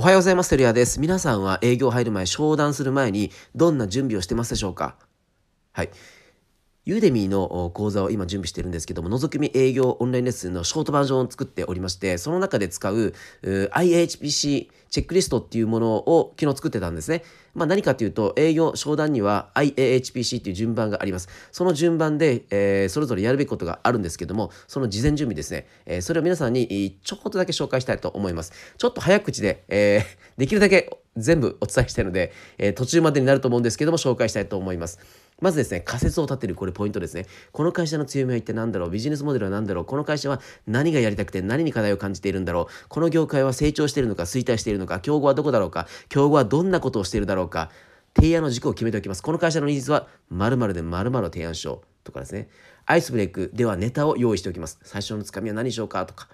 おはようございます。テリアです。皆さんは営業入る前、商談する前にどんな準備をしてますでしょうか？はい。ユーデミーの講座を今準備してるんですけども、覗き見営業オンラインレッスンのショートバージョンを作っておりまして、その中で使う IHPC チェックリストっていうものを昨日作ってたんですね。まあ、何かというと、営業商談には IAHPC っていう順番があります。その順番で、えー、それぞれやるべきことがあるんですけども、その事前準備ですね、えー、それを皆さんにちょこっとだけ紹介したいと思います。ちょっと早口で、えー、できるだけ全部お伝えしたいので、え途中までになると思うんですけども、紹介したいと思います。まずですね、仮説を立てる、これポイントですね。この会社の強みは一体何だろう？ビジネスモデルは何だろう？この会社は何がやりたくて何に課題を感じているんだろう？この業界は成長しているのか衰退しているのか競合はどこだろうか？競合はどんなことをしているだろうか？提案の軸を決めておきます。この会社のニーズは〇〇で〇〇を提案しようとかですね。アイスブレイクではネタを用意しておきます。最初のつかみは何しようかとか。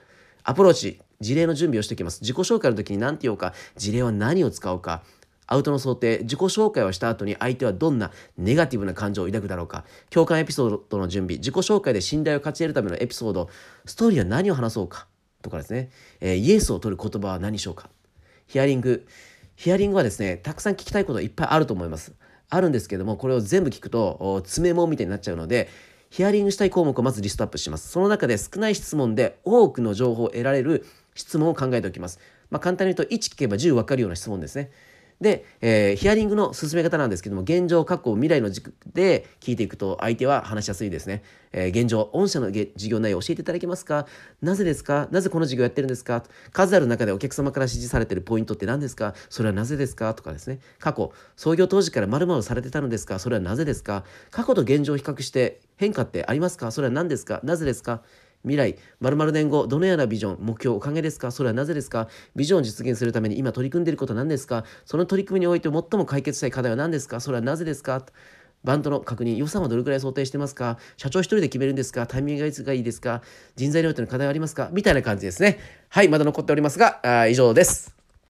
アプローチ、事例の準備をしておきます。自己紹介の時に何て言おうか、事例は何を使おうか。アウトの想定、自己紹介をした後に相手はどんなネガティブな感情を抱くだろうか、共感エピソードの準備、自己紹介で信頼を勝ち得るためのエピソード、ストーリーは何を話そうかとかですね、えー、イエスを取る言葉は何しようか、ヒアリング、ヒアリングはですね、たくさん聞きたいこといっぱいあると思います。あるんですけども、これを全部聞くと、詰め物みたいになっちゃうので、ヒアリングしたい項目をまずリストアップします。その中で少ない質問で多くの情報を得られる質問を考えておきます。まあ、簡単に言うと、1聞けば10分かるような質問ですね。で、えー、ヒアリングの進め方なんですけども、現状、過去、未来の軸で聞いていくと、相手は話しやすいですね。えー、現状、御社の事業内容教えていただけますか？なぜですか？なぜこの事業やってるんですか？数ある中でお客様から指示されているポイントって何ですか？それはなぜですか？とかですね。過去、創業当時から〇〇されてたのですか？それはなぜですか？過去と現状を比較して変化ってありますか？それは何ですか？なぜですか？未来、〇〇年後、どのようなビジョン、目標、おかげですか？それはなぜですか？ビジョンを実現するために今取り組んでいることは何ですか？その取り組みにおいて最も解決したい課題は何ですか？それはなぜですか？バンドの確認、予算はどれくらい想定してますか？社長一人で決めるんですか？タイミングがいつがいいですか？人材においての課題はありますか？みたいな感じですね。はい、まだ残っておりますが、あ以上です。